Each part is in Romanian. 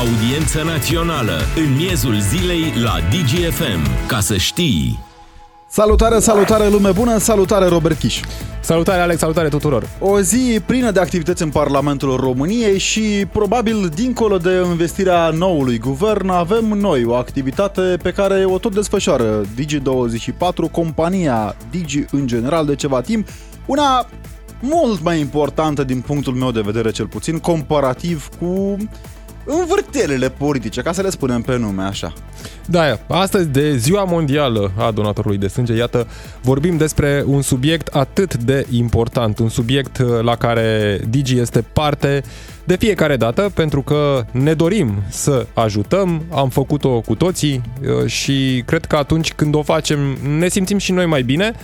Audiență națională în miezul zilei la DGFM. Ca să știi... Salutare, salutare lume bună, salutare Robert Chiș. Salutare Alex, salutare tuturor. O zi plină de activități în Parlamentul României și probabil dincolo de investirea noului guvern avem noi o activitate pe care o tot desfășoară Digi24, compania Digi în general de ceva timp, una mult mai importantă din punctul meu de vedere cel puțin, comparativ cu învârtelele politice, ca să le spunem pe nume așa. Da, astăzi de Ziua Mondială a Donatorului de Sânge, iată, vorbim despre un subiect atât de important, un subiect uh, la care Digi este parte de fiecare dată, pentru că ne dorim să ajutăm, am făcut-o cu toții uh, și cred că atunci când o facem ne simțim și noi mai bine,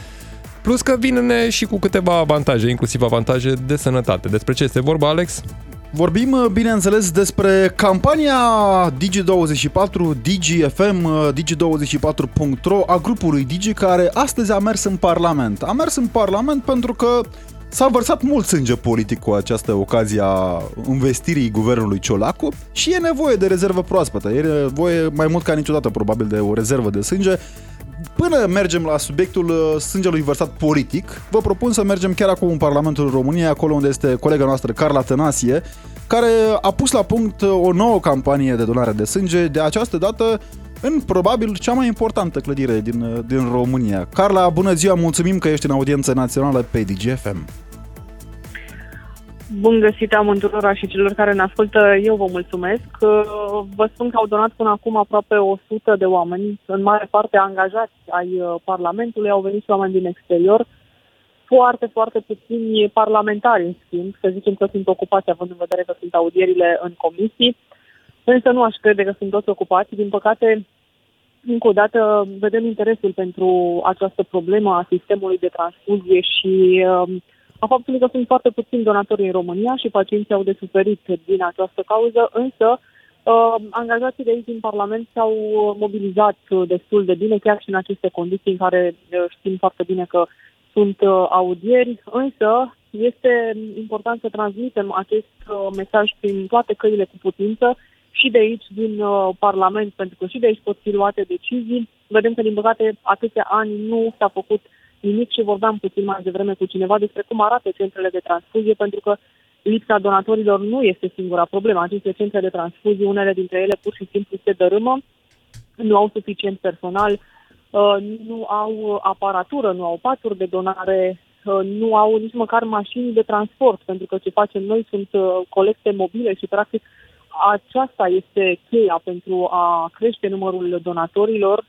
Plus că vine și cu câteva avantaje, inclusiv avantaje de sănătate. Despre ce este vorba, Alex? Vorbim, uh, bineînțeles, despre campania Digi24, DigiFM, uh, Digi24.ro a grupului Digi care astăzi a mers în Parlament. A mers în Parlament pentru că S-a vărsat mult sânge politic cu această ocazie a investirii guvernului Ciolacu și e nevoie de rezervă proaspătă. E nevoie mai mult ca niciodată probabil de o rezervă de sânge Până mergem la subiectul uh, sângelui vărsat politic, vă propun să mergem chiar acum în Parlamentul României, acolo unde este colega noastră Carla Tănasie, care a pus la punct uh, o nouă campanie de donare de sânge, de această dată în probabil cea mai importantă clădire din, uh, din România. Carla, bună ziua, mulțumim că ești în audiență națională pe DGFM. Bun găsit amândurora și celor care ne ascultă, eu vă mulțumesc. Vă spun că au donat până acum aproape 100 de oameni, în mare parte angajați ai uh, Parlamentului, au venit și oameni din exterior, foarte, foarte puțini parlamentari, în schimb, să zicem că sunt ocupați, având în vedere că sunt audierile în comisii, însă nu aș crede că sunt toți ocupați. Din păcate, încă o dată, vedem interesul pentru această problemă a sistemului de transfuzie și uh, a faptului că sunt foarte puțini donatori în România și pacienții au de suferit din această cauză, însă uh, angajații de aici din Parlament s-au mobilizat destul de bine, chiar și în aceste condiții în care uh, știm foarte bine că sunt uh, audieri, însă este important să transmitem acest uh, mesaj prin toate căile cu putință și de aici, din uh, Parlament, pentru că și de aici pot fi luate decizii. Vedem că, din păcate, atâția ani nu s-a făcut nimic și vorbeam puțin mai devreme cu cineva despre cum arată centrele de transfuzie, pentru că lipsa donatorilor nu este singura problemă. Aceste centre de transfuzie, unele dintre ele pur și simplu se dărâmă, nu au suficient personal, uh, nu au aparatură, nu au paturi de donare, uh, nu au nici măcar mașini de transport, pentru că ce facem noi sunt uh, colecte mobile și practic aceasta este cheia pentru a crește numărul donatorilor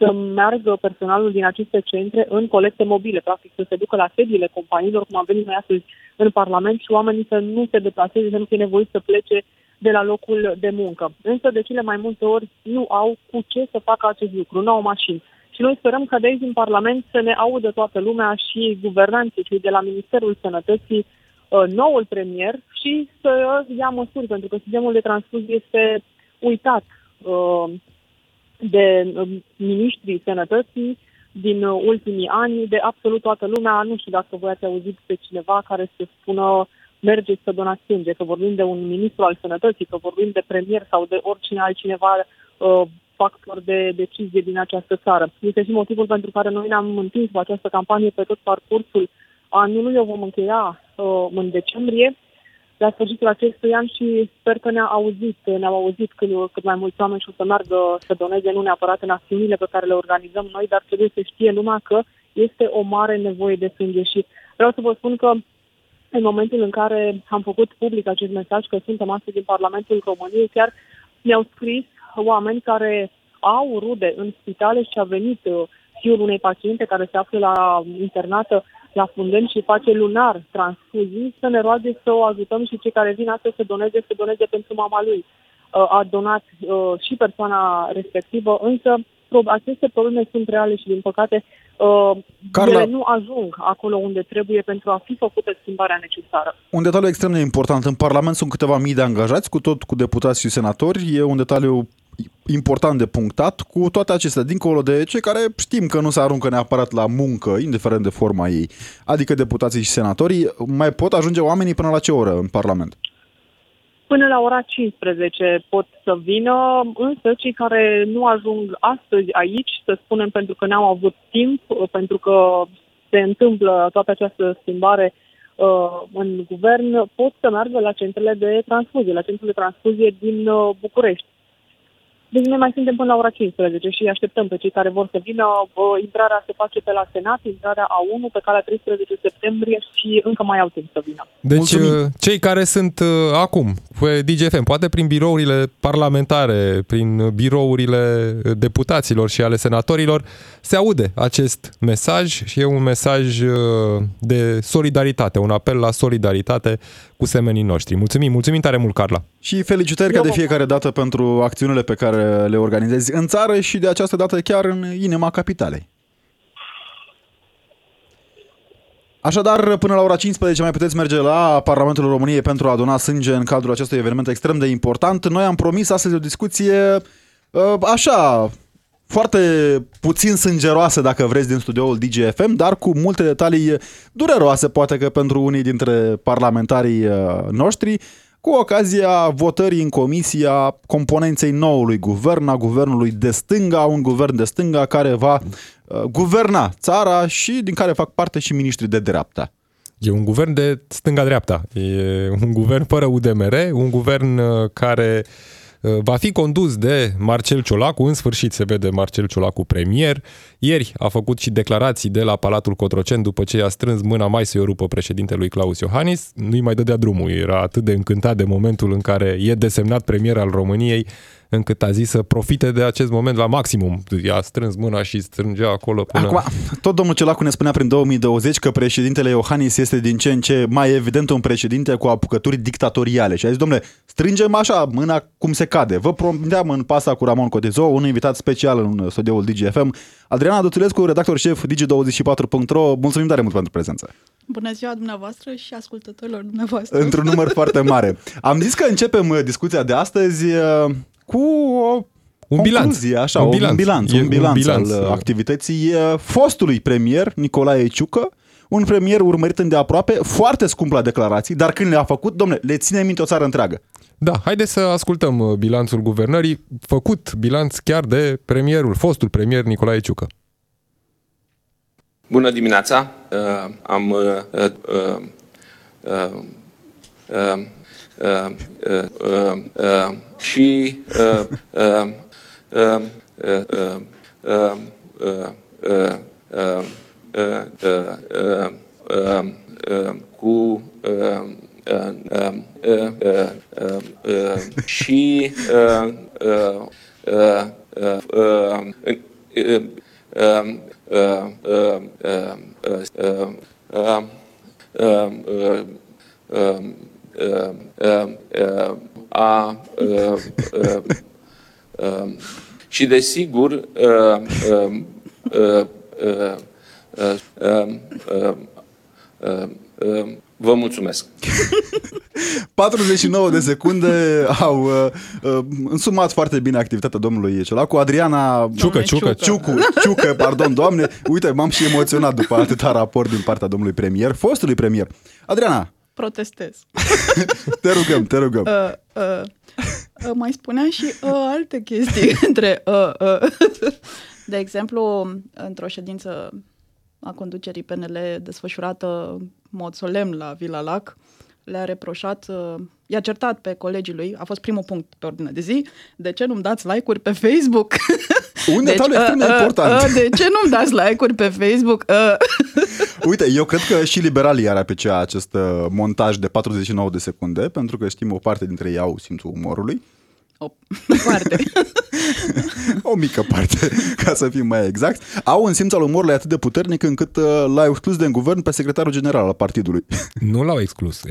să meargă personalul din aceste centre în colecte mobile, practic să se ducă la sediile companiilor, cum am venit noi astăzi în Parlament și oamenii să nu se deplaseze, să nu fie nevoit să plece de la locul de muncă. Însă de cele mai multe ori nu au cu ce să facă acest lucru, nu au mașini. Și noi sperăm ca de aici din Parlament să ne audă toată lumea și guvernanții, cei de la Ministerul Sănătății, uh, noul premier și să ia măsuri, pentru că sistemul de transfuzie este uitat uh, de um, ministrii sănătății din uh, ultimii ani, de absolut toată lumea. Nu știu dacă voi ați auzit pe cineva care să spună mergeți să donați sânge, că vorbim de un ministru al sănătății, că vorbim de premier sau de oricine altcineva uh, factor de decizie din această țară. Este și motivul pentru care noi ne-am întins cu această campanie pe tot parcursul anului. O vom încheia uh, în decembrie la sfârșitul acestui an și sper că ne-a auzit, ne-au auzit cât, cât mai mulți oameni și o să meargă să doneze, nu neapărat în acțiunile pe care le organizăm noi, dar trebuie să știe lumea că este o mare nevoie de sânge și vreau să vă spun că în momentul în care am făcut public acest mesaj că suntem astăzi în Parlamentul României, chiar mi-au scris oameni care au rude în spitale și a venit uh, fiul unei paciente care se află la internată la fundăm și face lunar transfuzii, să ne roage să o ajutăm și cei care vin astăzi să doneze, să doneze pentru mama lui. Uh, a donat uh, și persoana respectivă, însă aceste probleme sunt reale și, din păcate, uh, Carla, ele nu ajung acolo unde trebuie pentru a fi făcută schimbarea necesară. Un detaliu extrem de important. În Parlament sunt câteva mii de angajați, cu tot cu deputați și senatori. E un detaliu important de punctat cu toate acestea, dincolo de cei care știm că nu se aruncă neapărat la muncă, indiferent de forma ei, adică deputații și senatorii, mai pot ajunge oamenii până la ce oră în Parlament? Până la ora 15 pot să vină, însă cei care nu ajung astăzi aici, să spunem pentru că n-au avut timp, pentru că se întâmplă toată această schimbare uh, în guvern, pot să meargă la centrele de transfuzie, la centrele de transfuzie din uh, București. Deci noi mai suntem până la ora 15 și așteptăm pe cei care vor să vină. Intrarea se face pe la Senat, intrarea A1 pe calea 13 septembrie și încă mai au timp să vină. Deci Mulțumim. Uh, cei care sunt uh, acum pe DGFM, poate prin birourile parlamentare, prin birourile deputaților și ale senatorilor, se aude acest mesaj și e un mesaj uh, de solidaritate, un apel la solidaritate cu semenii noștri. Mulțumim, mulțumim tare mult, Carla! Și felicitări ca de fiecare dată pentru acțiunile pe care le organizezi în țară și de această dată chiar în inima capitalei. Așadar, până la ora 15 mai puteți merge la Parlamentul României pentru a aduna sânge în cadrul acestui eveniment extrem de important. Noi am promis astăzi o discuție uh, așa, foarte puțin sângeroase, dacă vreți, din studioul DGFM, dar cu multe detalii dureroase, poate că pentru unii dintre parlamentarii uh, noștri, cu ocazia votării în comisia componenței noului guvern, a guvernului de stânga, un guvern de stânga care va uh, guverna țara și din care fac parte și ministrii de dreapta. E un guvern de stânga-dreapta. E un guvern fără UDMR, un guvern uh, care uh, Uh, va fi condus de Marcel Ciolacu, în sfârșit se vede Marcel Ciolacu premier. Ieri a făcut și declarații de la Palatul Cotroceni după ce a strâns mâna mai să-i o rupă președintelui Claus Iohannis. Nu-i mai dădea drumul, era atât de încântat de momentul în care e desemnat premier al României încât a zis să profite de acest moment la maximum. I-a strâns mâna și strângea acolo până... Acum, tot domnul Celacu ne spunea prin 2020 că președintele Iohannis este din ce în ce mai evident un președinte cu apucături dictatoriale. Și a zis, domnule, strângem așa mâna cum se cade. Vă prometeam în pasa cu Ramon Cotizo, un invitat special în studioul DGFM. Adriana Duțulescu, redactor șef Digi24.ro, mulțumim tare mult pentru prezență. Bună ziua dumneavoastră și ascultătorilor dumneavoastră. Într-un număr foarte mare. Am zis că începem uh, discuția de astăzi uh, cu o un bilanț. Așa, un bilanț, un bilanț, un bilanț, un bilanț al uh, activității fostului premier Nicolae Ciucă, un premier urmărit îndeaproape, foarte scump la declarații, dar când le-a făcut, domne, le ține minte o țară întreagă. Da, haideți să ascultăm uh, bilanțul guvernării, făcut bilanț chiar de premierul, fostul premier Nicolae Ciucă. Bună dimineața! Uh, am uh, uh, uh, uh, uh, uh, uh, și uh, uh, uh, uh, uh, uh, uh, uh, uh, uh, cu uh, uh, uh, uh, uh, uh, și uh, uh, uh, uh, uh, uh, uh, a și desigur Vă mulțumesc! 49 de secunde au uh, uh, însumat foarte bine activitatea domnului Ciolacu. Adriana... Ciucă, ciucă, ciucă, ciucă, pardon, doamne. Uite, m-am și emoționat după atâta raport din partea domnului premier, fostului premier. Adriana, protestez. te rugăm, te rugăm. Uh, uh, uh, mai spunea și uh, alte chestii între... Uh, uh. De exemplu, într-o ședință a conducerii PNL desfășurată în mod solemn la Vila Lac, le-a reproșat, uh, i-a certat pe colegii lui, a fost primul punct pe ordine de zi, de ce nu-mi dați like-uri pe Facebook? Un deci, detaliu extrem de uh, important. Uh, de ce nu-mi dați like-uri pe Facebook? Uh. Uite, eu cred că și liberalii ar aprecia acest uh, montaj de 49 de secunde, pentru că știm o parte dintre ei au simțul umorului. O parte. o mică parte, ca să fim mai exact. Au un simț al umorului atât de puternic încât uh, l-au exclus din guvern pe secretarul general al partidului. Nu l-au exclus.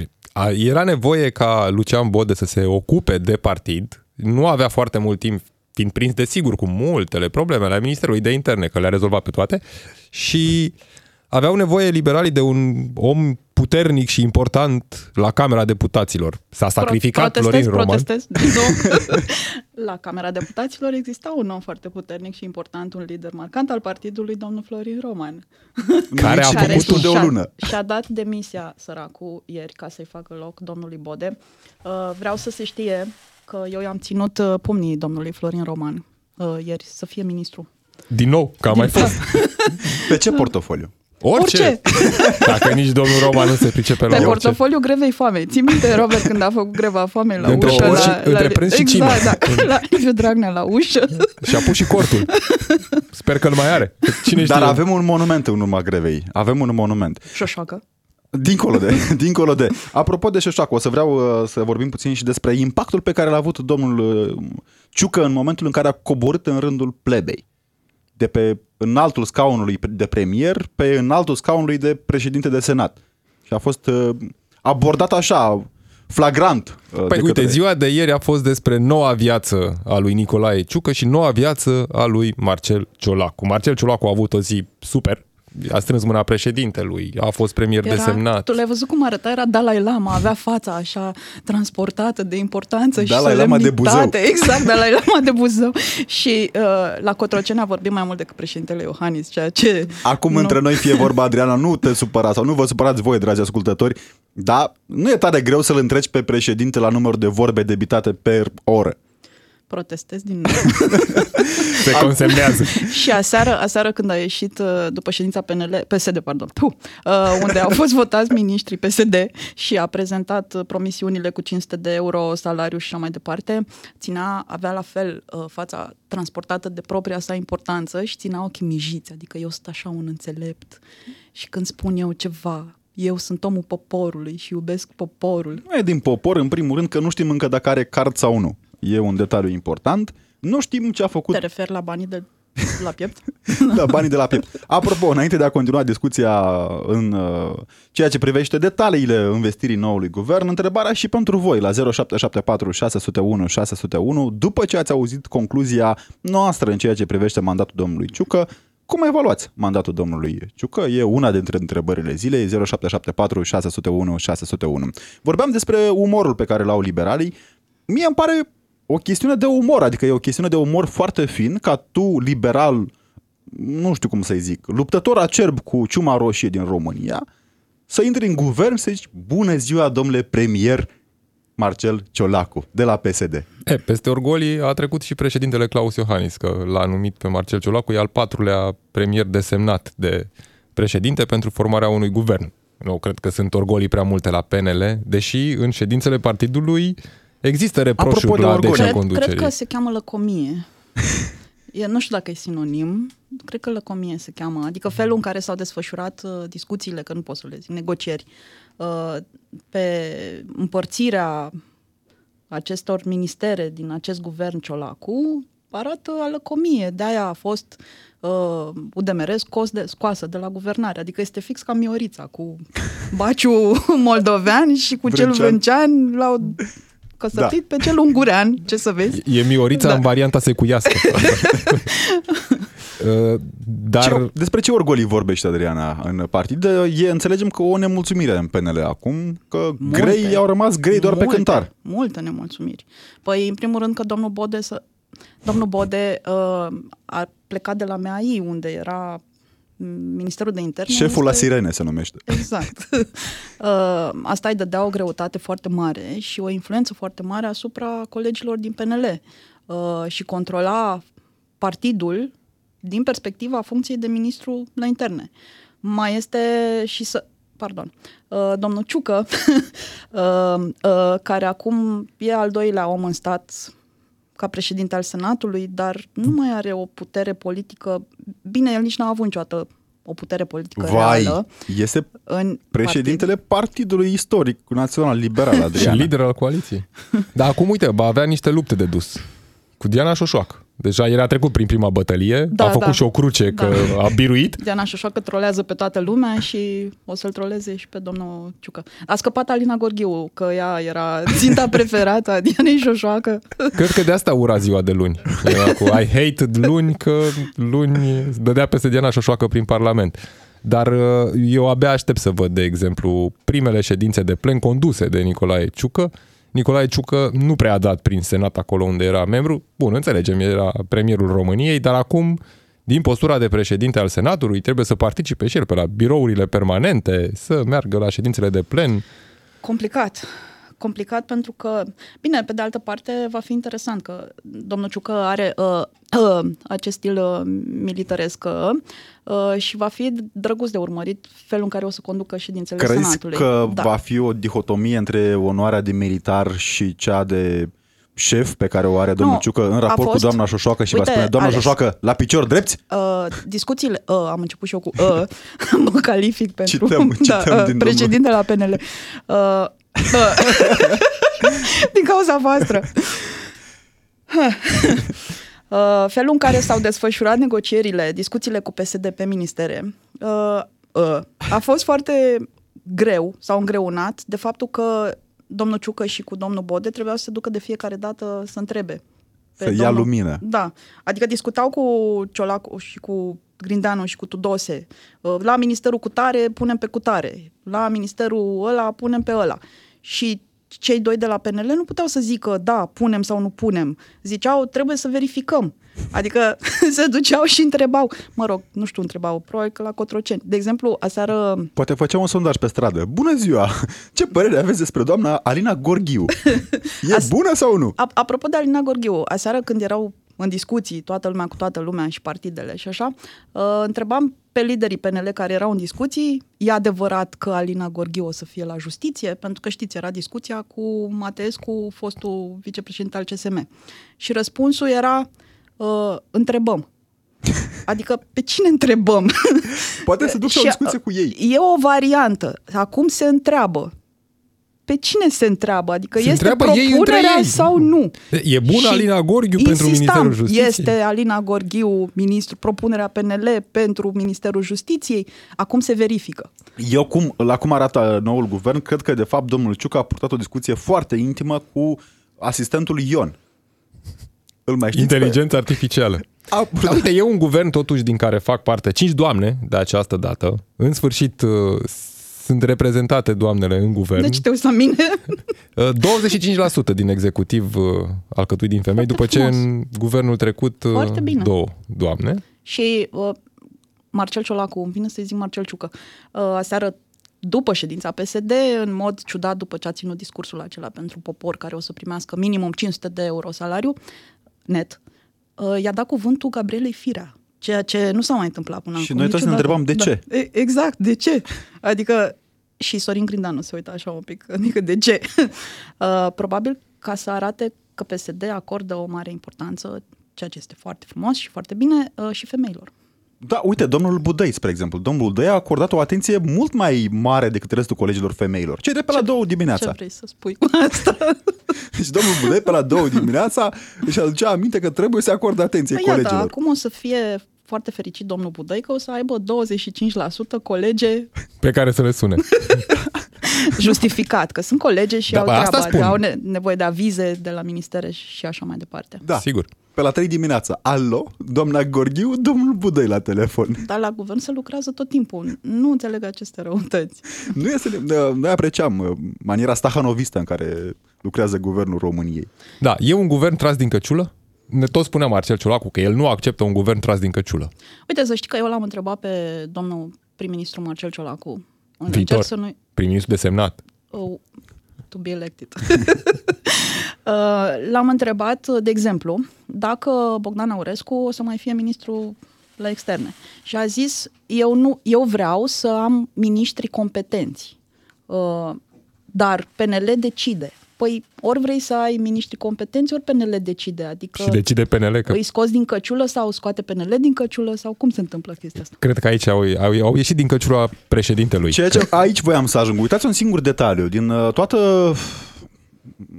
Era nevoie ca Lucian Bode să se ocupe de partid. Nu avea foarte mult timp fiind prins, desigur, cu multele probleme la Ministerului de Interne, că le-a rezolvat pe toate, și aveau nevoie liberalii de un om puternic și important la Camera Deputaților. S-a sacrificat protestez, Florin Roman. Protestez, La Camera Deputaților exista un om foarte puternic și important, un lider marcant al partidului, domnul Florin Roman. Care a Nici făcut de o și-a- lună. Și-a dat demisia săracul ieri ca să-i facă loc domnului Bode. Uh, vreau să se știe că eu i-am ținut uh, pumnii domnului Florin Roman uh, ieri să fie ministru. Din nou, că a mai fost. Pe ce portofoliu? Orice. Orice. Dacă nici domnul Roman nu se pricepe la Pe orice. portofoliu grevei foamei. Ții minte, Robert, când a făcut greva foamei la Între ușă? prânz și- la, între prânz și cină. Exact, da, la Liviu Dragnea la ușă. Și a pus și cortul. Sper că îl mai are. Că Cine știe? Dar avem un monument în urma grevei. Avem un monument. Șoșoacă. Dincolo de, dincolo de. Apropo de Șoșoacă, o să vreau uh, să vorbim puțin și despre impactul pe care l-a avut domnul uh, Ciucă în momentul în care a coborât în rândul plebei. De pe înaltul scaunului de premier pe înaltul scaunului de președinte de senat. Și a fost uh, abordat așa, flagrant. uh, Păi de uite, către- ziua de ieri a fost despre noua viață a lui Nicolae Ciucă și noua viață a lui Marcel Ciolacu. Marcel Ciolacu a avut o zi super, a strâns mâna președintelui, a fost premier desemnat. Tu l-ai văzut cum arăta? Era Dalai Lama, avea fața așa transportată de importanță și Dalai Lama de solemnitate. Buzău. Exact, Dalai Lama de Buzău. Și uh, la Cotroceni a vorbit mai mult decât președintele Iohannis, ceea ce... Acum nu. între noi fie vorba, Adriana, nu te supăra sau nu vă supărați voi, dragi ascultători, dar nu e tare greu să-l întreci pe președinte la numărul de vorbe debitate per oră. Protestez din nou. Se consemnează. și aseară, aseară când a ieșit uh, după ședința PNL, PSD, pardon, puh, uh, unde au fost votați miniștrii PSD și a prezentat uh, promisiunile cu 500 de euro salariu și așa mai departe, ținea, avea la fel uh, fața transportată de propria sa importanță și ținea ochii mijiți, adică eu sunt așa un înțelept și când spun eu ceva, eu sunt omul poporului și iubesc poporul. Nu e din popor, în primul rând, că nu știm încă dacă are card sau nu. E un detaliu important. Nu știm ce a făcut Te referi la banii de la piept? la banii de la piept. Apropo, înainte de a continua discuția în uh, ceea ce privește detaliile investirii noului guvern, întrebarea și pentru voi la 0774 601 601, după ce ați auzit concluzia noastră în ceea ce privește mandatul domnului Ciucă, cum evaluați mandatul domnului Ciucă? E una dintre întrebările zilei, 0774 601 601. Vorbeam despre umorul pe care l-au liberalii. Mie îmi pare o chestiune de umor, adică e o chestiune de umor foarte fin, ca tu, liberal, nu știu cum să-i zic, luptător acerb cu ciuma roșie din România, să intri în guvern și să zici, bună ziua, domnule premier Marcel Ciolacu, de la PSD. E, peste orgolii a trecut și președintele Claus Iohannis, că l-a numit pe Marcel Ciolacu, e al patrulea premier desemnat de președinte pentru formarea unui guvern. Nu cred că sunt orgolii prea multe la PNL, deși în ședințele partidului există Apropo reproșuri de la orgolii. adesea Cred, conducerii. cred că se cheamă lăcomie. E, nu știu dacă e sinonim, cred că lăcomie se cheamă. Adică felul în care s-au desfășurat uh, discuțiile, că nu pot să le zic, negocieri, uh, pe împărțirea acestor ministere din acest guvern Ciolacu arată a lăcomie. De-aia a fost uh, UDMR scos de, scoasă de la guvernare. Adică este fix ca Miorița cu Baciu moldovean și cu cel Vrâncean. Vrâncean l-au căsătorit da. pe cel ungurean, ce să vezi. E Miorița Da. în varianta secuiască. Uh, Dar Ce, despre ce orgolii vorbește Adriana în partid? E, înțelegem că o nemulțumire în PNL acum, că Multe. grei au rămas grei doar pe Multe, cântar. Multe nemulțumiri. Păi, în primul rând că domnul Bode, să... domnul Bode uh, a plecat de la MAI, unde era mm, Ministerul de Interne. Șeful la este- sirene se numește. Exact. Uh, asta îi dădea o greutate foarte mare și o influență foarte mare asupra colegilor din PNL uh, și controla partidul din perspectiva funcției de ministru la interne. Mai este și să... Pardon. Uh, domnul Ciucă, uh, uh, care acum e al doilea om în stat ca președinte al Senatului, dar nu mai are o putere politică. Bine, el nici n-a avut niciodată o putere politică Vai, reală este în președintele Partidului Istoric Național Liberal, și Adriana. lider al coaliției. Dar acum, uite, va avea niște lupte de dus. Cu Diana Șoșoacă. Deja el a trecut prin prima bătălie, Da, a făcut da. și o cruce că Da. a biruit. Diana Șoșoacă trolează pe toată lumea și o să-l troleze și pe domnul Ciucă. A scăpat Alina Gorghiu, că ea era ținta preferată a Dianei Șoșoacă. Cred că de asta ura ziua de luni. Era cu I hated luni, că luni dădea peste Diana Șoșoacă prin Parlament. Dar uh, eu abia aștept să văd, de exemplu, primele ședințe de plen conduse de Nicolae Ciucă, Nicolae Ciucă nu prea a dat prin Senat acolo unde era membru. Bun, înțelegem, era premierul României, dar acum, din postura de președinte al Senatului, trebuie să participe și el pe la birourile permanente, să meargă la ședințele de plen. Complicat. Complicat pentru că, bine, pe de altă parte va fi interesant că domnul Ciucă are uh, uh, acest stil uh, militaresc uh, și va fi drăguț de urmărit felul în care o să conducă ședințele Crezi Senatului. că da. va fi o dihotomie între onoarea de militar și cea de șef pe care o are domnul Nu, Ciucă în a raport cu fost- doamna Șoșoacă și va Uite, spune, doamna Alex. Șoșoacă, la picior drepți? Uh, discuțiile, uh, am început și eu cu uh, mă calific pentru Cităm, cităm da, din uh, președinte la PNL. Uh, uh, din cauza voastră. uh, felul în care s-au desfășurat negocierile, discuțiile cu PSD pe ministere, uh, uh, a fost foarte greu, s-au îngreunat de faptul că domnul Ciucă și cu domnul Bode trebuiau să se ducă de fiecare dată să întrebe. pe Să ia lumină. Da, adică discutau cu Ciolacu și cu Grindeanu și cu Tudose. Uh, La ministerul cutare punem pe cutare, la ministerul ăla punem pe ăla. Și cei doi de la PNL nu puteau să zică da, punem sau nu punem. Ziceau, trebuie să verificăm. Adică se duceau și întrebau. Mă rog, nu știu, întrebau, probabil că la Cotroceni. De exemplu, aseară Poate făceam un sondaj pe stradă. Bună ziua! Ce părere aveți despre doamna Alina Gorghiu? E As- bună sau nu? A- apropo de Alina Gorghiu, aseară când erau în discuții toată lumea cu toată lumea și partidele și așa, uh, întrebam pe liderii PNL care erau în discuții, e adevărat că Alina Gorghiu o să fie la justiție? Pentru că știți, era discuția cu Mateescu, fostul vicepreședinte al CSM. Și răspunsul era, uh, întrebăm. Adică pe cine întrebăm? Poate să duc și o Și, discuție uh, cu ei. E o variantă. Acum se întreabă. Pe cine se întreabă? Adică Se este întreabă ei între propunerea ei. sau nu? E bună Și Alina Gorghiu pentru insistam, Ministerul Justiției? Este Alina Gorghiu, ministru, propunerea PNL pentru Ministerul Justiției. Acum se verifică. Eu cum, la cum arată noul guvern, cred că de fapt domnul Ciucă a purtat o discuție foarte intimă cu asistentul Ion. Îl mai știți? Inteligența artificială. A, Dar uite, e un guvern totuși din care fac parte cinci doamne de această dată. În sfârșit uh, sunt reprezentate doamnele în guvern. Deci te uiți la mine? Uh, 25% din executiv uh, alcătuit din femei, după ce frumos. în guvernul trecut uh, Foarte bine. două doamne. Și uh, Marcel Ciolacu, îmi vine să zic Marcel Ciucă, uh, aseară după ședința PSD, în mod ciudat, după ce a ținut discursul acela pentru popor care o să primească minimum 500 de euro salariu net, uh, i-a dat cuvântul Gabrielei Firea, ceea ce nu s-a mai întâmplat până Și acum. noi trebuie să ne niciodată. întrebăm de ce. E- Exact, de ce? Adică și Sorin Grindanu se uită așa un pic, adică de ce? Uh, probabil ca să arate că PSD acordă o mare importanță, ceea ce este foarte frumos și foarte bine, uh, și femeilor. Da, uite, domnul Budăi, spre exemplu. Domnul Budăi a acordat o atenție mult mai mare decât restul colegilor femeilor. Cei de pe la două Ce dimineața. vrei să spui cu asta? Deci domnul Budăi pe la două dimineața își aducea aminte că trebuie să acorde atenție Păi iată, colegilor. acum o să fie foarte fericit domnul Budăi că o să aibă 25% colege Pe care să le sune. justificat, că sunt colege și Da, au bă, asta treaba, spun. au ne- nevoie de avize de la ministere și așa mai departe. Da, Sigur. pe la 3 dimineața. Alo, doamna Gorghiu, domnul Budăi la telefon. Dar la guvern se lucrează tot timpul. Nu înțeleg aceste răutăți. Nu este, noi apreciam uh, maniera stahanovistă în care lucrează guvernul României. Da, e un guvern tras din căciulă? Ne tot spunea Marcel Ciolacu că el nu acceptă un guvern tras din căciulă. Uite, să știi că eu l-am întrebat pe domnul prim-ministru Marcel Ciolacu. Încerc Viitor. Să nu... Prim-ministru desemnat. Oh, to be elected. Uh, L-am întrebat, de exemplu, dacă Bogdan Aurescu o să mai fie ministru la externe. Și a zis, eu, nu, eu vreau să am miniștri competenți, uh, dar PNL decide. Păi ori vrei să ai miniștri competenți, ori PNL decide. Adică Și decide PNL că îi scoți din căciulă sau scoate PNL din căciulă sau cum se întâmplă chestia asta? cred că aici au, au, au ieșit din căciula președintelui. Ceea ce aici voiam să ajung. Uitați un singur detaliu. Din uh, toată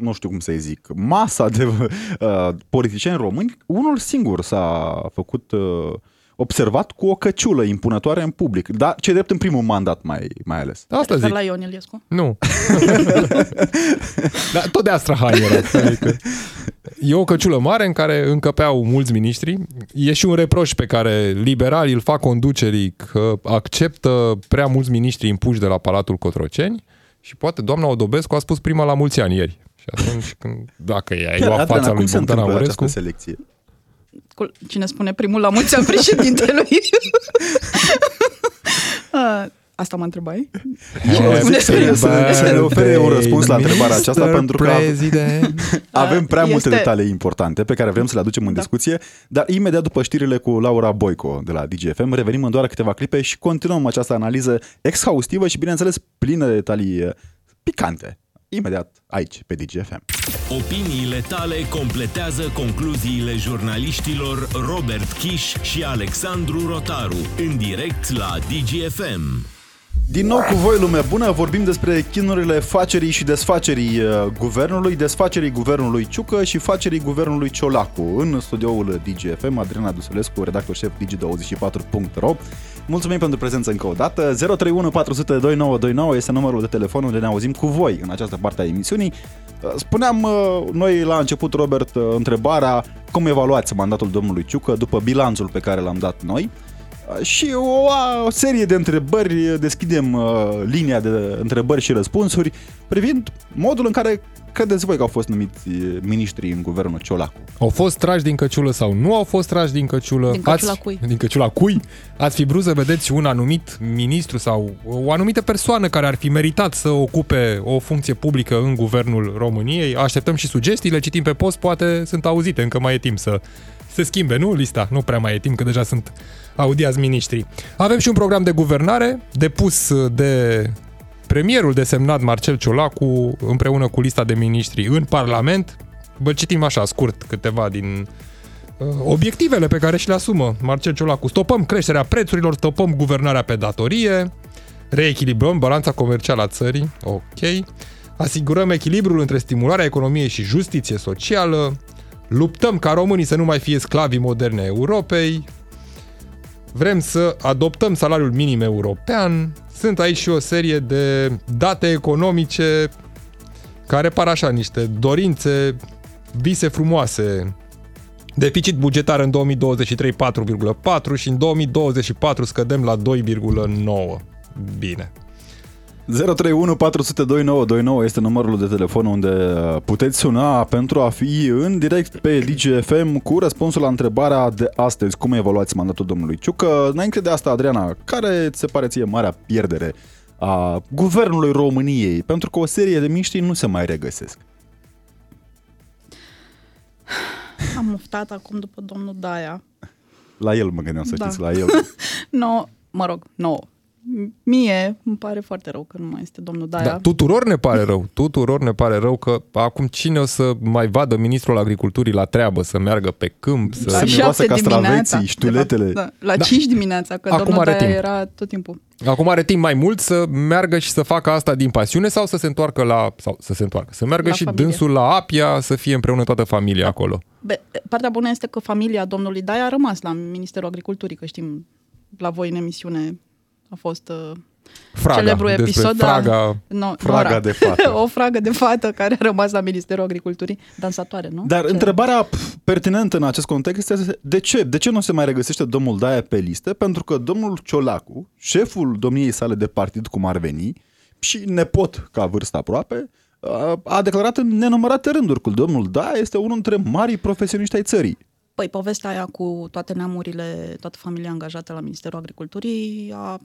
nu știu cum să-i zic, masa de uh, politicieni români, unul singur s-a făcut uh, observat cu o căciulă impunătoare în public. Dar ce drept în primul mandat mai, mai ales. Asta Refer zic. la Ion Iliescu? Nu. Dar tot de Astrahan era. Adică e o căciulă mare în care încăpeau mulți miniștri. E și un reproș pe care liberalii îl fac conducerii că acceptă prea mulți miniștri impuși de la Palatul Cotroceni și poate doamna Odobescu a spus prima la mulți ani ieri. Și atunci când, dacă i-ai Chiar, luat Adriana, fața cum lui se Bogdan întâmplă Aurescu, această selecție? Cu- Cine spune primul la mulți ani președintelui? Ah, Asta mă întrebai? Eu zic să ne, să, ne, să ne ofere un răspuns la întrebarea aceasta Mr. pentru că President. avem prea multe Este- detalii importante pe care vrem să le aducem în Da. discuție, dar imediat după știrile cu Laura Boico de la DGFM revenim în doar câteva clipe și continuăm această analiză exhaustivă și bineînțeles plină de detalii eh, picante. Imediat aici pe DGFM. Opiniile tale completează concluziile jurnaliștilor Robert Kiș și Alexandru Rotaru în direct la DGFM. Din nou cu voi, lume bună, vorbim despre chinurile facerii și desfacerii uh, guvernului, desfacerii guvernului Ciucă și facerii guvernului Ciolacu. În studioul DGFM, Adriana Dusulescu, redactor șef digi24.ro. Mulțumim pentru prezență încă o dată. 031 400 2929 este numărul de telefon unde ne auzim cu voi în această parte a emisiunii. Uh, Spuneam uh, noi la început, Robert, uh, întrebarea cum evaluați mandatul domnului Ciucă după bilanțul pe care l-am dat noi. Și o, o serie de întrebări, deschidem uh, linia de întrebări și răspunsuri privind modul în care credeți voi că au fost numiți uh, miniștrii în guvernul Ciolacu. Au fost trași din căciulă sau nu au fost trași din căciulă? Din căciula Ați, cui? Din căciula cui? Ați fi vrut să vedeți un anumit ministru sau o anumită persoană care ar fi meritat să ocupe o funcție publică în guvernul României? Așteptăm și sugestii, le citim pe post, poate sunt auzite, încă mai e timp să se schimbe, nu? Lista, nu prea mai e timp, că deja sunt audiați miniștrii. Avem și un program de guvernare depus de premierul desemnat Marcel Ciolacu împreună cu lista de miniștri în Parlament. Vă citim așa, scurt, câteva din uh, obiectivele pe care și le asumă Marcel Ciolacu. Stopăm creșterea prețurilor, stopăm guvernarea pe datorie, reechilibrăm balanța comercială a țării, ok, asigurăm echilibrul între stimularea economiei și justiție socială, luptăm ca românii să nu mai fie sclavii moderne a Europei, vrem să adoptăm salariul minim european, sunt aici și o serie de date economice care par așa niște dorințe, vise frumoase. Deficit bugetar în 2023 4,4 și în 2024 scădem la 2,9. Bine. 031 400 2929 este numărul de telefon unde uh, puteți suna pentru a fi în direct pe DGFM cu răspunsul la întrebarea de astăzi. Cum evaluați mandatul domnului Ciucă? Înainte de asta, Adriana, care ți se pare ție marea pierdere a guvernului României? Pentru că o serie de miștri nu se mai regăsesc. Am muftat acum după domnul Daia. La el mă gândeam să Da. știți, la el. No, mă rog, nouă. Mie îmi pare foarte rău că nu mai este domnul Daia. Da, tuturor ne pare rău, tuturor ne pare rău că acum cine o să mai vadă ministrul agriculturii la treabă, să meargă pe câmp, să... La Să miroase castraveții, ștuletele. De fapt, da, la Da. 5 dimineața, că Acum domnul are Daia timp. era tot timpul. Acum are timp mai mult să meargă și să facă asta din pasiune sau să se întoarcă la... sau să se întoarcă, să meargă La și familie. dânsul la Apia, să fie împreună toată familia acolo. Be, partea bună este că familia domnului Daia a rămas la Ministerul Agriculturii, că știm, la voi în emisiune a fost uh, Fraga, celebru despre episod. fraga... no, Fraga Nora. de fată. o fragă de fată care a rămas la Ministerul Agriculturii, dansatoare, nu? Dar Ce- întrebarea pf, pertinentă în acest context este de ce? De ce nu se mai regăsește domnul Daia pe listă? Pentru că domnul Ciolacu, șeful domniei sale de partid, cum ar veni, și nepot ca vârstă aproape, a- a declarat în nenumărate rânduri că domnul Daia este unul dintre marii profesioniști ai țării. Păi povestea aia cu toate neamurile, toată familia angajată la Ministerul Agriculturii a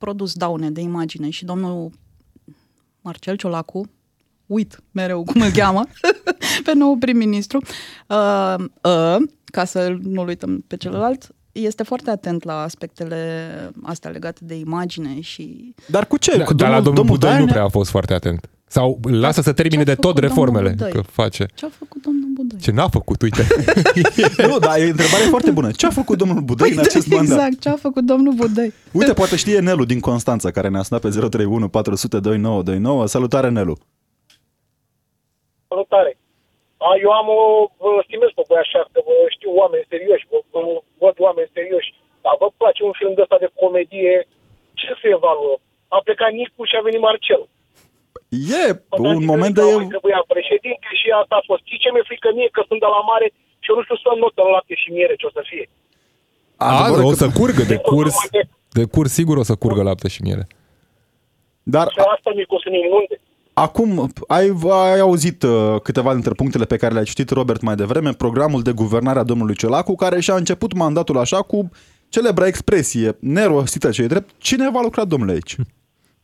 produs daune de imagine și domnul Marcel Ciolacu, uit mereu cum îl cheamă, pe nou prim-ministru, uh, uh, ca să nu-l uităm pe celălalt, este foarte atent la aspectele astea legate de imagine și Dar cu ce? Da, Cu dar la domnul Budăi Daia nu ne- prea a fost foarte atent. Sau lasă să termine Ce-a de tot făcut domnul reformele Budăi? că face. ce a făcut domnul Budăi? Ce n-a făcut, uite. Nu, dar e o întrebare foarte bună. Ce a făcut domnul Budăi în acest da, mandat? exact, ce a făcut domnul Budăi? Uite, poate știe Nelu din Constanța, care ne-a sunat pe 031 400 2929. Salutare, Nelu! Salutare! A, eu am o, vă stimez pe voi așa, că vă știu oameni serioși, vă, vă văd oameni serioși, dar vă place un film de ăsta de comedie, ce să evaluăm? A plecat Nicu și a venit Marcel. E un moment de... Mai trebuia președinte și asta a fost. Știi ce mi-e frică mie? Că sunt de la mare și eu nu știu să notă în lapte și miere ce o să fie. A, Adevărul o că- să curgă de curs. O să mă- De curs sigur o să curgă lapte și miere. Dar Și asta mi-e cu să ne inunde. Acum, ai, ai auzit uh, câteva dintre punctele pe care le-ai citit, Robert, mai devreme, programul de guvernare a domnului Ciolacu, care și-a început mandatul așa cu celebra expresie, nerostită ce drept, cine va lucra, domnule, aici?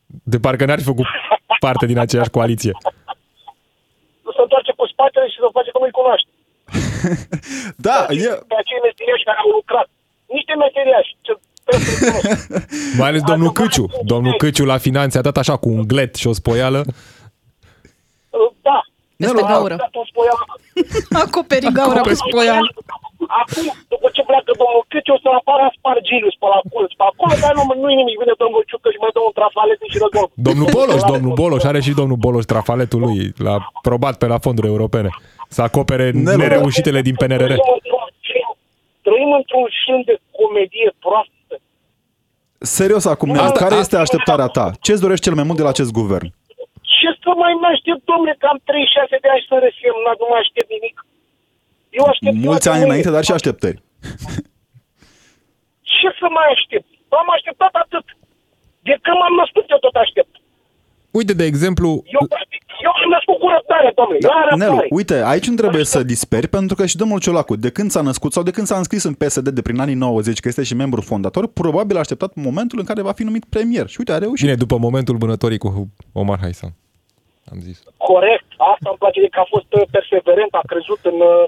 De parcă n-ar fi făcut parte din aceeași coaliție. Nu se întoarce cu spatele și să face că nu-i cunoaște. Da, e, Pe acei meseriași care au lucrat. Niște meseriași. Ce trebuie să cunosc. Mai ales domnul Câciu. Domnul Câciu la finanțe a dat așa cu un glet și o spoială. Da. Peste Nelu, gaură. Dat o spoială. Acoperi gaura cu spoial. Acum, după ce pleacă domnul Câci, o să apară Aspargilius pe la colț. Pe acolo, dar nu, nu-i nimic. Vine domnul Ciucă și mă dă un trafalet și război. Domnul Boloș, domnul Boloș, are și domnul Boloș trafaletul lui, l-a probat pe la fonduri europene. Să acopere Nelu. nereușitele din PNRR. Trăim într-un film- Trăim într-un film de comedie proastă. serios acum, Nelu, Asta- care asta- este așteptarea ta? Ce-ți dorești cel mai mult de la acest guvern? Ce să mai mă aștept, domnule, că am 36 de ani să resemnat, nu mai aștept nimic. Eu aștept Mulți ziua de ani mâine. înainte, dar și așteptări. Ce să mai aștept? Am așteptat atât. De când m-am născut, eu tot aștept. Uite, de exemplu, Eu, eu am născut cu răbdare, domnule. Eu am Da, Nelu, răbdare. uite, aici nu trebuie să disperi, pentru că și domnul Ciolacu, de când s-a născut sau de când s-a înscris în PSD de prin anii 90, că este și membru fondator, probabil a așteptat momentul în care va fi numit premier. Și uite, a reușit. Bine, după momentul vânătorii cu Omar Haisan. Am zis. Corect. Asta îmi place de că a fost uh, perseverent, a crezut în uh,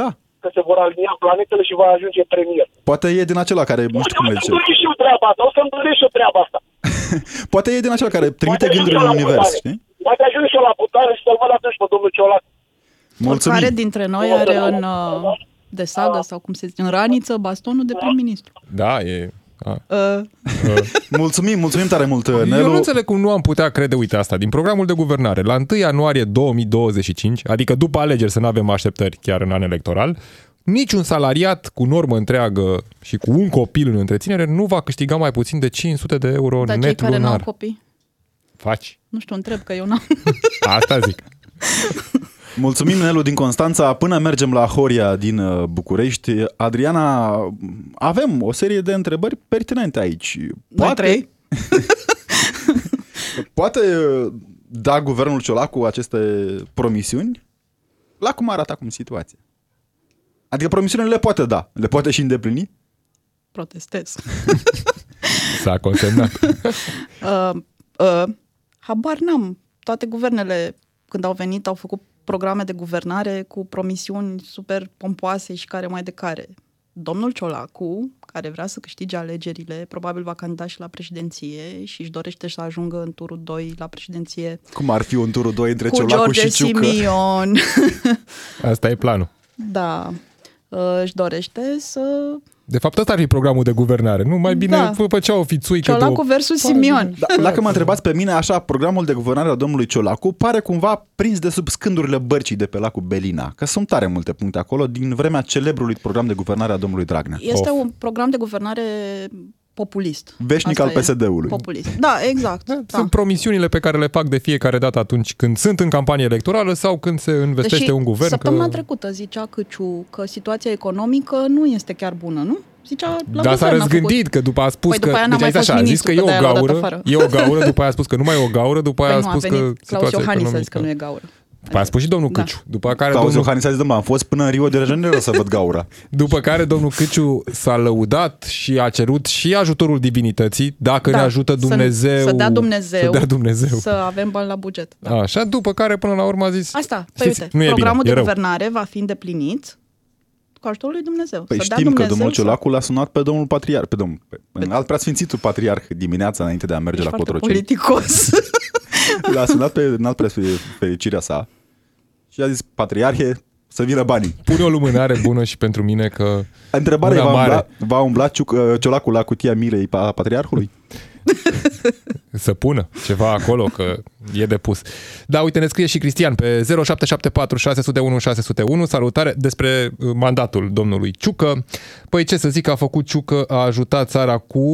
Da. că se vor alinia planetele și va ajunge premier. Poate e din acela care, nu știu cum le o zice, să-mi doresc și eu treaba asta. O să-mi doresc și eu treaba asta. poate e din acela care trimite Poate gânduri ajung în eu la univers, putere. știi? Poate ajung și eu la putere și să-l văd atunci pe domnul Ciolac. Mulțumim. Oricare dintre noi are în uh, de sagă sau cum se zice, în raniță bastonul de prim-ministru. Da, e... A. Uh, Mulțumim, mulțumim tare mult, Eu Nelu. nu înțeleg cum nu am putea crede, uite asta, din programul de guvernare, la 1 ianuarie 2025, adică după alegeri să nu avem așteptări chiar în an electoral, niciun salariat cu normă întreagă și cu un copil în întreținere nu va câștiga mai puțin de 500 de euro dar net cei care n-au lunar. copii, Faci. nu știu, întreb că eu n-am. Asta zic. Mulțumim, Nelu, din Constanța. Până mergem la Horia din uh, București, Adriana, avem o serie de întrebări pertinente aici. Noi trei? poate uh, da guvernul Ciolacu aceste promisiuni? La cum arată acum situația? Adică promisiunile le poate da, le poate și îndeplini? Protestez. S-a consemnat. Uh, uh, habar n-am. Toate guvernele, când au venit, au făcut programe de guvernare cu promisiuni super pompoase și care mai de care. Domnul Ciolacu, care vrea să câștige alegerile, probabil va candida și la președinție și își dorește să ajungă în turul 2 la președinție Cum ar fi un turul 2 între cu Ciolacu George și Ciucă? Simion. Asta e planul. da. Uh, își dorește să... De fapt, ăsta ar fi programul de guvernare. Nu, mai bine Da. da. făcea o fițuică Ciolacu de o... versus Simion. Da, dacă mă întrebați pe mine, așa, programul de guvernare a domnului Ciolacu pare cumva prins de sub scândurile bărcii de pe lacul Belina, că sunt tare multe puncte acolo din vremea celebrului program de guvernare a domnului Dragnea. Este Of. un program de guvernare populist. Veșnic Asta al e. PSD-ului. Populist. Da, exact. Da, Da. Sunt promisiunile pe care le fac de fiecare dată atunci când sunt în campanie electorală sau când se investește Deși un guvern. săptămâna că... trecută zicea Căciu că situația economică nu este chiar bună, nu? Zicea la Dar s-a guvern a răzgândit că după a spus Păi că... după aia n-a deci a mai zis fost așa, a zis că ministru, e că o de-aia l-au dat gaură, afară. e o gaură, după aia a spus că nu mai e o gaură, după aia Păi a nu, a spus că venit Claus situația Iohannis a zis economică... că nu e gaură. După aia a spus și domnul Da. Câciu. După care, Claus domnul, Iohannis a zis, "Domnule, am fost până în Rio de Janeiro să văd gaura. după care domnul Câciu s-a lăudat și a cerut și ajutorul divinității, dacă Da, ne ajută să- Dumnezeu... Să dea Dumnezeu. Să dea Dumnezeu. Să avem bani la buget. Da. Așa, după care până la urmă a zis... Asta, păi știți, uite, nu e programul bine, de e rău. guvernare va fi îndeplinit cu ajutorul lui Dumnezeu. Păi să dea știm că Dumnezeu domnul să- Ciolacu l-a sunat pe domnul patriarh, pe domnul, pe, pe alt preasfințitul patriarh dimineața înainte de a merge Ești la foarte Cotroceni. politicos. L-a sunat pe înalt prefericirea sa și a zis, patriarhe, să vină banii. Pune o lumânare bună și pentru mine că... Întrebare, Una va mare. umbla, va umbla Ciuc, Ciolacu la cutia Mirei a patriarhului? să pună ceva acolo, că e de pus. Da, uite, ne scrie și Cristian pe 0774 601 601, salutare despre uh, mandatul domnului Ciucă. Păi ce să zic, a făcut Ciucă, a ajutat țara cu,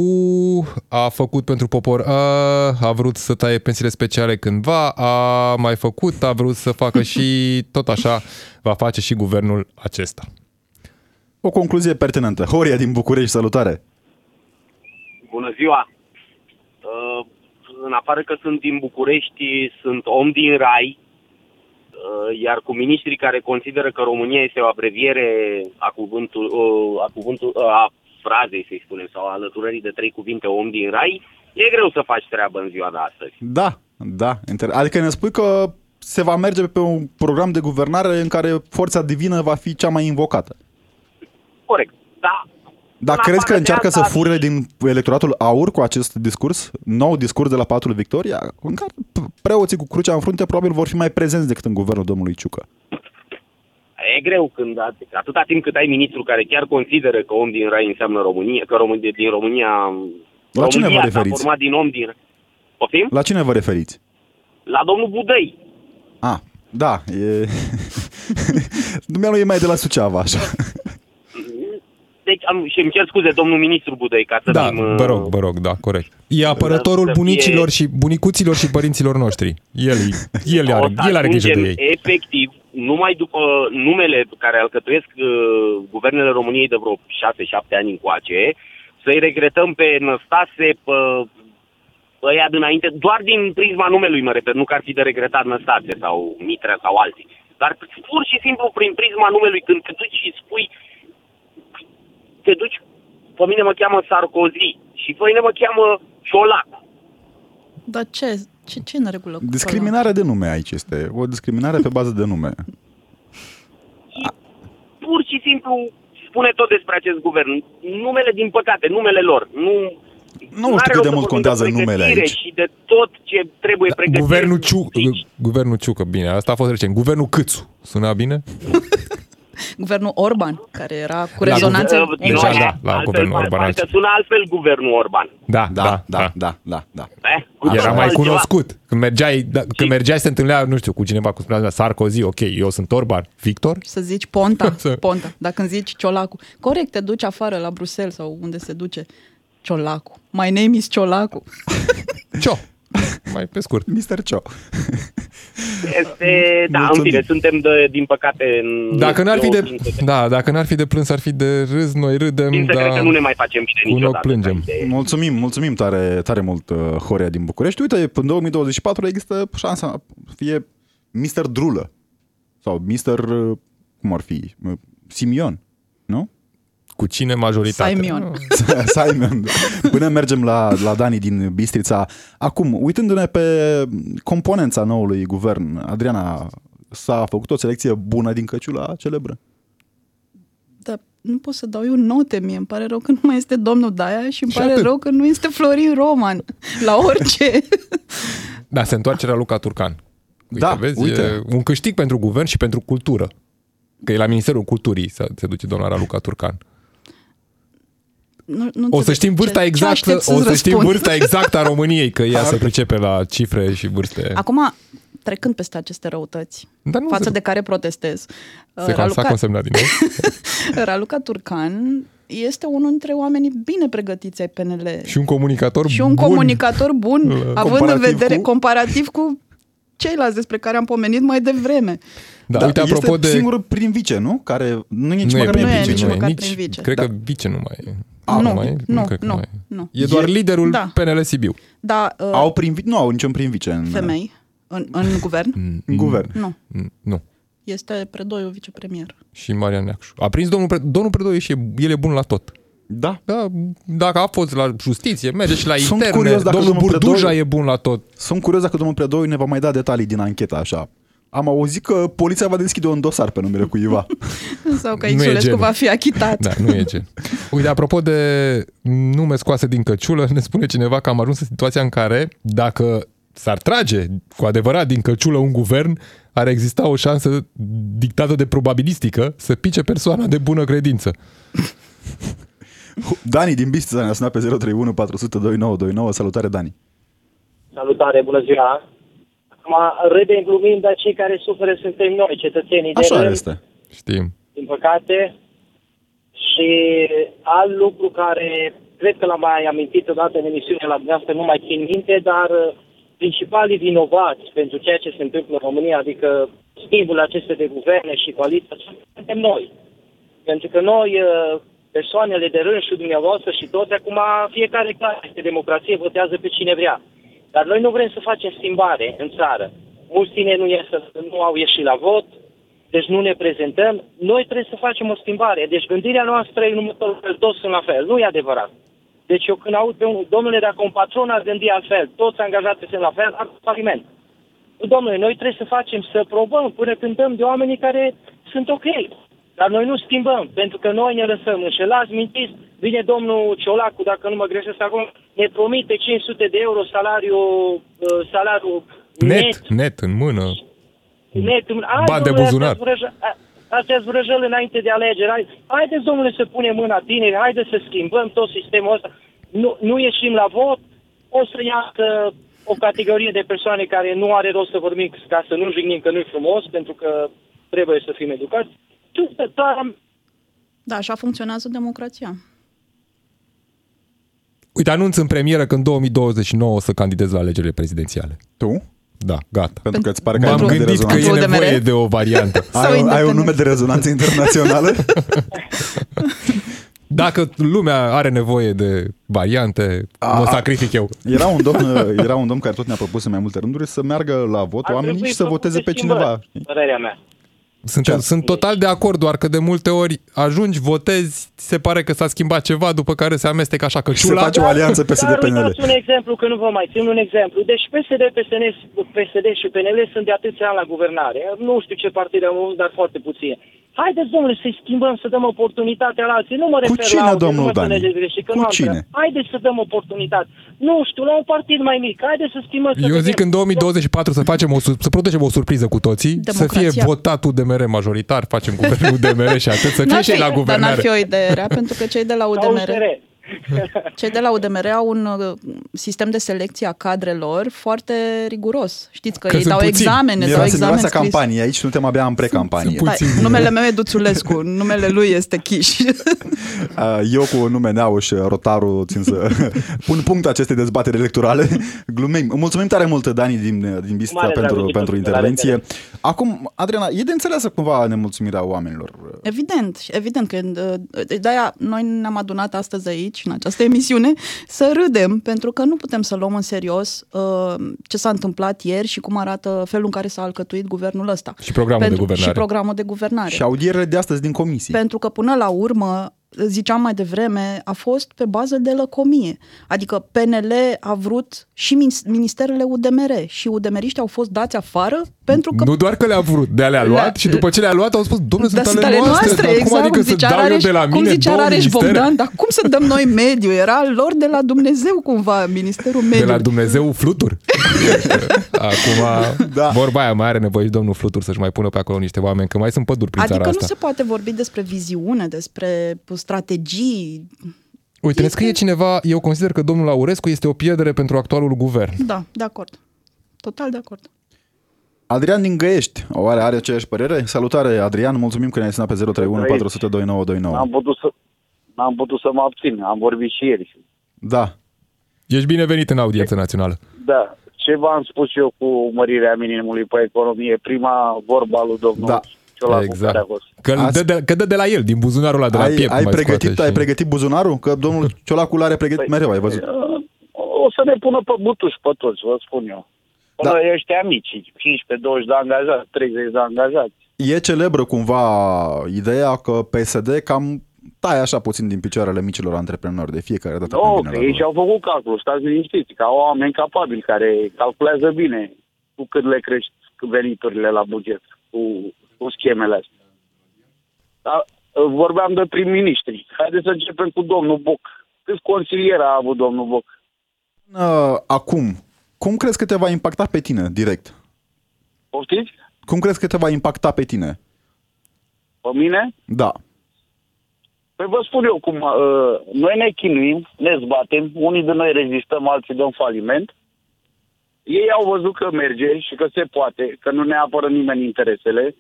a făcut pentru popor, a, a vrut să taie pensiile speciale cândva, a mai făcut, a vrut să facă și tot așa va face și guvernul acesta. O concluzie pertinentă. Horia din București, salutare! Bună ziua! Uh, în afară că sunt din București, sunt om din Rai, uh, iar cu ministrii care consideră că România este o abreviere a, cuvântul, uh, a, cuvântul, uh, a frazei, să-i spunem, sau a alăturării de trei cuvinte om din Rai, e greu să faci treabă în ziua de astăzi. Da, da. inter- Adică ne spui că se va merge pe un program de guvernare în care forța divină va fi cea mai invocată. Corect. Da, Dar În crezi că afară de încearcă să asta- fure din electoratul aur cu acest discurs? Nou discurs de la patul Victoria? În care p- preoții cu crucea în frunte probabil vor fi mai prezenți decât în guvernul domnului Ciucă. E greu când atâta timp cât ai ministru care chiar consideră că om din Rai înseamnă România, că Român, din România... La cine vă România s-a referiți? format din om din... Poftim? La cine vă referiți? La domnul Budăi. A, da, e... Dumnealui e mai de la Suceava, așa. Deci am, și îmi cer scuze, domnul ministru Budăi, ca să Da, fim... uh, vă rog, vă rog, da, corect. E apărătorul Să fie- bunicilor și bunicuților și părinților noștri. El, el, o are, să el are grijă de ajungem ei. efectiv, numai după numele pe care alcătuiesc uh, guvernele României de vreo 6-7 ani încoace, să-i regretăm pe Năstase, pe ăia dinainte, doar din prisma numelui mă refer, nu că ar fi de regretat Năstase sau Mitre sau alții. Dar pur și simplu prin prisma numelui, când te duci și spui, te duci, pe mine mă cheamă Sarkozy și pe mine mă cheamă Ciolac. Dar ce? Ce, ce e în regulă cu Discriminarea de nume aici este. O discriminare pe bază de nume. pur și simplu spune tot despre acest guvern. Numele, din păcate, numele lor. Nu, Nu n-are știu cât rost de să mult vorbim contează de numele pregătire aici. Și de tot ce trebuie pregătit. Guvernul, Ciu, Guvernul Ciucă, bine, asta a fost recent. Guvernul Câțu, suna bine? Guvernul Orban, care era cu La rezonanțe Uh, din Deja, nou, da, la altfel, guvernul par- Orban Parcă altceva. sună altfel guvernul Orban. Da, Da, da, da, da, da. Eh? Era mai Altceva. cunoscut. Când mergeai, da, când mergeai să te întâlnea, nu știu, cu cineva, cu spunea Sarkozy, ok, eu sunt Orban. Victor? să zici Ponta, Să- Ponta. Dacă îmi zici Ciolacu, corect, te duci afară la Bruxelles sau unde se duce Ciolacu. My name is Ciolacu. Cio. Mai pe scurt. Mr. Cio. Este, da, în Mulțumim. fine, suntem, de, din păcate... în- Dacă n-ar fi eu, de, din secret- da, dacă n-ar fi de plâns, ar fi de râs, noi râdem, Din secret dar că nu ne mai facem bine cu un ochi niciodată. plângem. ca idee. Mulțumim, mulțumim tare, tare mult uh, Horea din București. Uite, în 2024 există șansa să fie Mr. Drulă sau Mr. uh, cum ar fi? Uh, Simion, nu? Cu cine majoritatea? Simion. Simon. Până mergem la, la Dani din Bistrița. Acum, uitându-ne pe componența noului guvern, Adriana, s-a făcut o selecție bună din căciula celebră. Dar nu pot să dau eu note mie. Îmi pare rău că nu mai este domnul Daia și îmi Și pare atât. rău că nu este Florin Roman. La orice. Da, se întoarce la Luca Turcan. Uite, Da, vezi, uite. E un câștig pentru guvern și pentru cultură. Că e la Ministerul Culturii să se duce doamna Raluca Turcan. Nu, nu O să înțeleg știm vârsta ce- ce exactă, aștept o să-ți să știm răspund. vârsta exactă a României, că ea se pricepe la cifre și vârste. Acum, trecând peste aceste răutăți, Dar nu față se- de care protestez, Se cam s-a consemnat din nou. Raluca Turcan este unul dintre oamenii bine pregătiți ai PNL. Și un comunicator și un bun. comunicator bun, având în Comparativ vedere cu? comparativ cu ceilalți despre care am pomenit mai devreme. Da, uite, apropo este de... singurul prin vice, nu? Care nu e nici nu e măcar prin Nu e vice, nici nu e măcar nici, prin vice. Cred Da. că vice nu mai e. A, nu, mai e? nu, cred că nu, mai e. nu. E doar E- liderul Da. PNL Sibiu. Da, uh, Au prin vice? Nu au niciun prin vice în, femei în, în guvern? în guvern. Nu. Mm, Nu. Este Predoiu vicepremier. Și Marian Neacșu. A prins domnul, Pre- domnul Predoiu și e- el e bun la tot. Da. Da, dacă a fost la justiție, merge și la Sunt interne. curios dacă domnul domnul Burduja Predoiu- e bun la tot. Sunt curios dacă domnul Predoiu ne va mai da detalii din anchetă așa. Am auzit că poliția va deschide un dosar pe numele cuiva. Sau că Nu e Xulescu genul. va fi achitat. Da, nu e gen. Uite, apropo de nume scoase din căciulă, ne spune cineva că am ajuns în situația în care dacă s-ar trage cu adevărat din căciulă un guvern, ar exista o șansă dictată de probabilistică să pice persoana de bună credință. Dani din Bistrița ne-a sunat pe 031 400 2929. Salutare, Dani. Salutare, bună ziua! Acum, râdem glumind, dar cei care suferă suntem noi, cetățenii de Așa rând, este. Știm. din păcate. Și alt lucru care cred că l-am mai amintit odată în emisiune la dumneavoastră, nu mai țin minte, dar uh, principalii vinovați pentru ceea ce se întâmplă în România, adică schimbul aceste de guverne și coaliția, suntem noi. Pentru că noi, uh, persoanele de rând și dumneavoastră și toți, acum fiecare care este democrație votează pe cine vrea. Dar noi nu vrem să facem schimbare în țară. Mulți tineri nu, ies, nu au ieșit la vot, deci nu ne prezentăm. Noi trebuie să facem o schimbare. Deci gândirea noastră e în următorul fel, toți sunt la fel. Nu e adevărat. Deci eu când aud pe un, domnule, dacă un patron ar gândi altfel, toți angajații sunt la fel, ar faliment. Domnule, noi trebuie să facem, să probăm până când dăm de oamenii care sunt ok. Dar noi nu schimbăm, pentru că noi ne lăsăm înșelați, mintiți. Vine domnul Ciolacu, dacă nu mă greșesc acum, ne promite 500 de euro salariu, uh, salariu Net, net, net, în mână. net. Hai, Bani de domnule, buzunar. astea-s vrăjă- a- Astea-s vrăjăli înainte de alegeri. Hai, haideți, domnule, să punem mâna tineri, haideți să schimbăm tot sistemul ăsta. Nu, nu ieșim la vot, o să iasă o categorie de persoane care nu are rost să vorbim ca să nu jignim că nu-i frumos, pentru că trebuie să fim educați. Tu, țara Da, așa funcționează democrația. Uite, anunț în premieră că în 2029 o să candidez la alegerile prezidențiale. Tu? Da, gata. Pentru că îți pare că ai M-am un nume de gândit că rezonanță. e Pentru nevoie UDMR? de o variantă. Sau Ai, ai un independent. nume de rezonanță internațională? Dacă lumea are nevoie de variante, A, mă a. sacrific eu. Era un domn, era un domn care tot ne-a propus în mai multe rânduri să meargă la vot ar oamenii trebui și să făcute voteze pe schimbări, cineva. Părerea mea. Sunt, Ce? sunt total de acord, doar că de multe ori ajungi, votezi, ți se pare că s-a schimbat ceva, după care se amestecă așa că Și se ciula. face o alianță Dar PSD-PNL. uitați un exemplu, că nu vă mai țin un exemplu. Deci PSD, PSN, PSD și PNL sunt de atâția ani la guvernare. Nu știu ce partide au avut, dar foarte puține. Haideți, domnule, să-i schimbăm, să dăm oportunitatea la alții. Nu mă refer cine, la alții, domnul nu mă Dani? înțelegeți greșit, că Cu nu am cine? treabă. Haideți să dăm oportunitate. Nu știu, la un partid mai mic. Haideți să schimbăm. să Eu vedem. zic în 2024 să facem o, sur- să producem o surpriză cu toții, să Democrația. fie votat UDMR majoritar, facem guvernul UDMR și atât, să fie N-ar și ei fi- la Dar n-ar guvernare. fi o idee rea, pentru că cei de la Sau UDMR... USR. Cei de la UDMR au un uh, sistem de selecție a cadrelor foarte riguros. Știți că, Că ei sunt dau puțini. examene, dau Era examen miroasa scris. campanie, aici suntem abia în precampanie. sunt Da, puțini. numele meu e Duțulescu, numele lui este Chiș. Uh, Eu cu nume Neauș, Rotaru, țin să pun punct acestei dezbateri electorale. Glumim. Mulțumim tare mult, Dani, din, din Bistrița Mare drag, pentru, uite, pentru la intervenție. Acum, Adriana, e de înțeleasă cumva nemulțumirea oamenilor. Evident, evident că uh, de-aia noi ne-am adunat astăzi aici, în această emisiune, să râdem, pentru că nu putem să luăm în serios uh, ce s-a întâmplat ieri și cum arată felul în care s-a alcătuit guvernul ăsta. Și programul pentru, de guvernare. Și programul de guvernare. Și audierile de astăzi din comisii. Pentru că până la urmă, ziceam mai devreme, a fost pe bază de lăcomie. Adică PNL a vrut și min- ministerele UDMR și UDMRiștii au fost dați afară pentru că Nu doar că le-a vrut, de le-a luat Le- și după ce le-a luat au spus, domnule, da, sunt ale noastre, dar exact, cum adică cum să zicea dau eu Rareș, de la cum mine zicea două Rareș ministere? Bogdan, dar cum să dăm noi mediu? Era lor de la Dumnezeu cumva, Ministerul De Mediu. la Dumnezeu Flutur. Acum, Da. vorba aia, mai are nevoie și domnul Flutur să-și mai pună pe acolo niște oameni, că mai sunt păduri prin Adică țara nu asta. se poate vorbi despre viziune, despre strategii. Uite, ne scrie cineva, eu consider că domnul Aurescu este o pierdere pentru actualul guvern. Da, de acord. Total de acord. Adrian din Găiești, oare are aceeași părere? Salutare, Adrian, mulțumim că ne-ai sunat pe 031 400 2929. N-am putut să n-am putut să mă abțin. Am vorbit și ieri. Da. Ești binevenit în audiență națională. Da. Ce v-am spus eu cu mărirea minimului pe economie? Prima vorba lui domnul Da. Ciolacu Exact. care a fost. Că, Azi- dă de, că dă de la el, din buzunarul ăla de la Ai, piept. ai, mai pregătit, scoate ai și- pregătit buzunarul? Că domnul Ciolacu l-are pregătit Păi, mereu, ai văzut. O să ne pună pe butuș pe toți, vă spun eu. Până Da. da. ăștia mici, 15-20 de angajați, 30 de angajați. E celebră cumva ideea că PSD cam taie așa puțin din picioarele micilor antreprenori de fiecare dată Nu, când că vine la ei vorba. și-au făcut calcul, stați liniștiți, ca oameni capabili care calculează bine cu cât le crești veniturile la buget, cu, cu schemele astea. Dar vorbeam de prim-ministri. Haideți să începem cu domnul Boc. Câți consilieri a avut domnul Boc? Uh, Acum, cum crezi că te va impacta pe tine direct? Poftiți? Cum crezi că te va impacta pe tine? Pe mine? Da. Păi vă spun eu cum, uh, noi ne chinuim, ne zbatem, unii de noi rezistăm, alții dăm faliment. Ei au văzut că merge și că se poate, că nu ne apără nimeni interesele.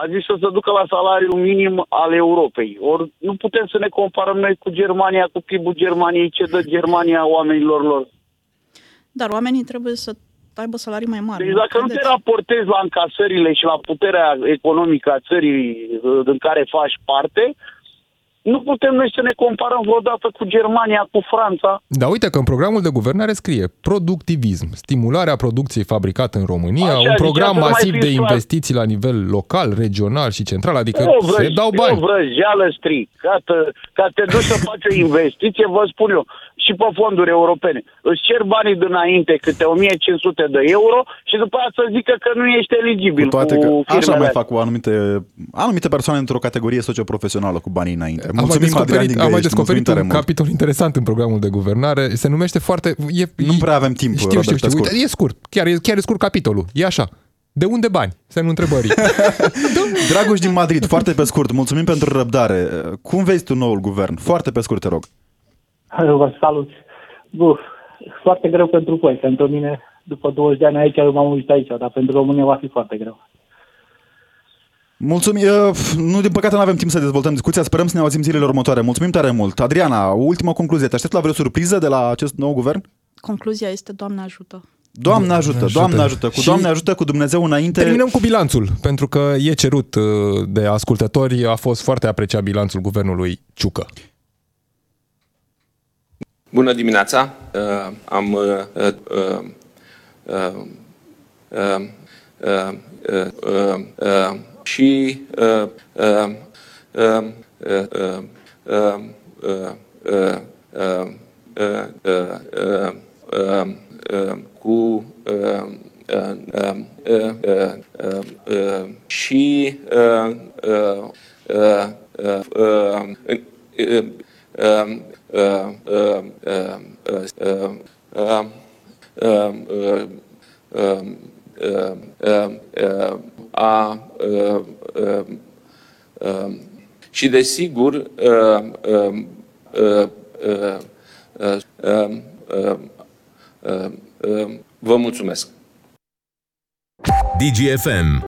A zis să se ducă la salariul minim al Europei. Ori nu putem să ne comparăm noi cu Germania, cu PIB-ul Germaniei, ce dă Germania oamenilor lor. Dar oamenii trebuie să aibă salarii mai mari. Deci nu dacă nu te credeți? raportezi la încasările și la puterea economică a țării uh, în care faci parte, Nu putem noi să ne comparăm vreodată cu Germania, cu Franța. Da, uite că în programul de guvernare scrie productivism, stimularea producției fabricate în România, Așa, un program zice, să nu mai masiv fi de clar. investiții la nivel local, regional și central, adică o vrăj, se dau bani. O vrăjeală stric. Ca, te, ca te duci să faci o investiție, vă spun eu, și pe fonduri europene. Îți cer banii dinainte câte 1500 de euro și după aceea să zică că nu ești eligibil Cu toate că cu așa firmele mai astea. fac cu anumite, anumite persoane într-o categorie socioprofesională cu banii înainte. Am mai Mulțumim, Adrian descoperit, din am mai Găiești, mulțumim descoperit tare un mult. capitol interesant în programul de guvernare. Se numește foarte... E, Nu prea avem timp, Știu, știu, Robert, știu. pe scurt. Uite, e scurt. Chiar, e- chiar e scurt capitolul. E așa. De unde bani? Semnul întrebării. Dragoș din Madrid, foarte pe scurt, mulțumim pentru răbdare. Cum vezi tu noul guvern? Foarte pe scurt, te rog. Vă salut. Buf, foarte greu pentru voi. Pentru mine, după 20 de ani aici, eu m-am uitat aici, dar pentru România va fi foarte greu. Mulțumim. Nu, din păcate nu avem timp să dezvoltăm discuția. Sperăm să ne auzim zilele următoare. Mulțumim tare mult. Adriana, ultima concluzie. Te aștept la vreo surpriză de la acest nou guvern? Concluzia este Doamne ajută. Doamne ajută, ajută, Doamne ajută, cu și Doamne ajută, cu Dumnezeu înainte. Terminăm cu bilanțul, pentru că e cerut uh, de ascultători, a fost foarte apreciat bilanțul guvernului Ciucă. Bună dimineața! Uh, am uh, uh, uh, uh, uh, uh, uh, uh și uh, uh, uh, uh, uh, uh, uh, uh, uh, uh, uh, uh, uh, cu uh, uh, uh, uh, uh, uh, uh, și uh, uh, uh, uh, uh, uh, um, a și desigur vă mulțumesc. DGFM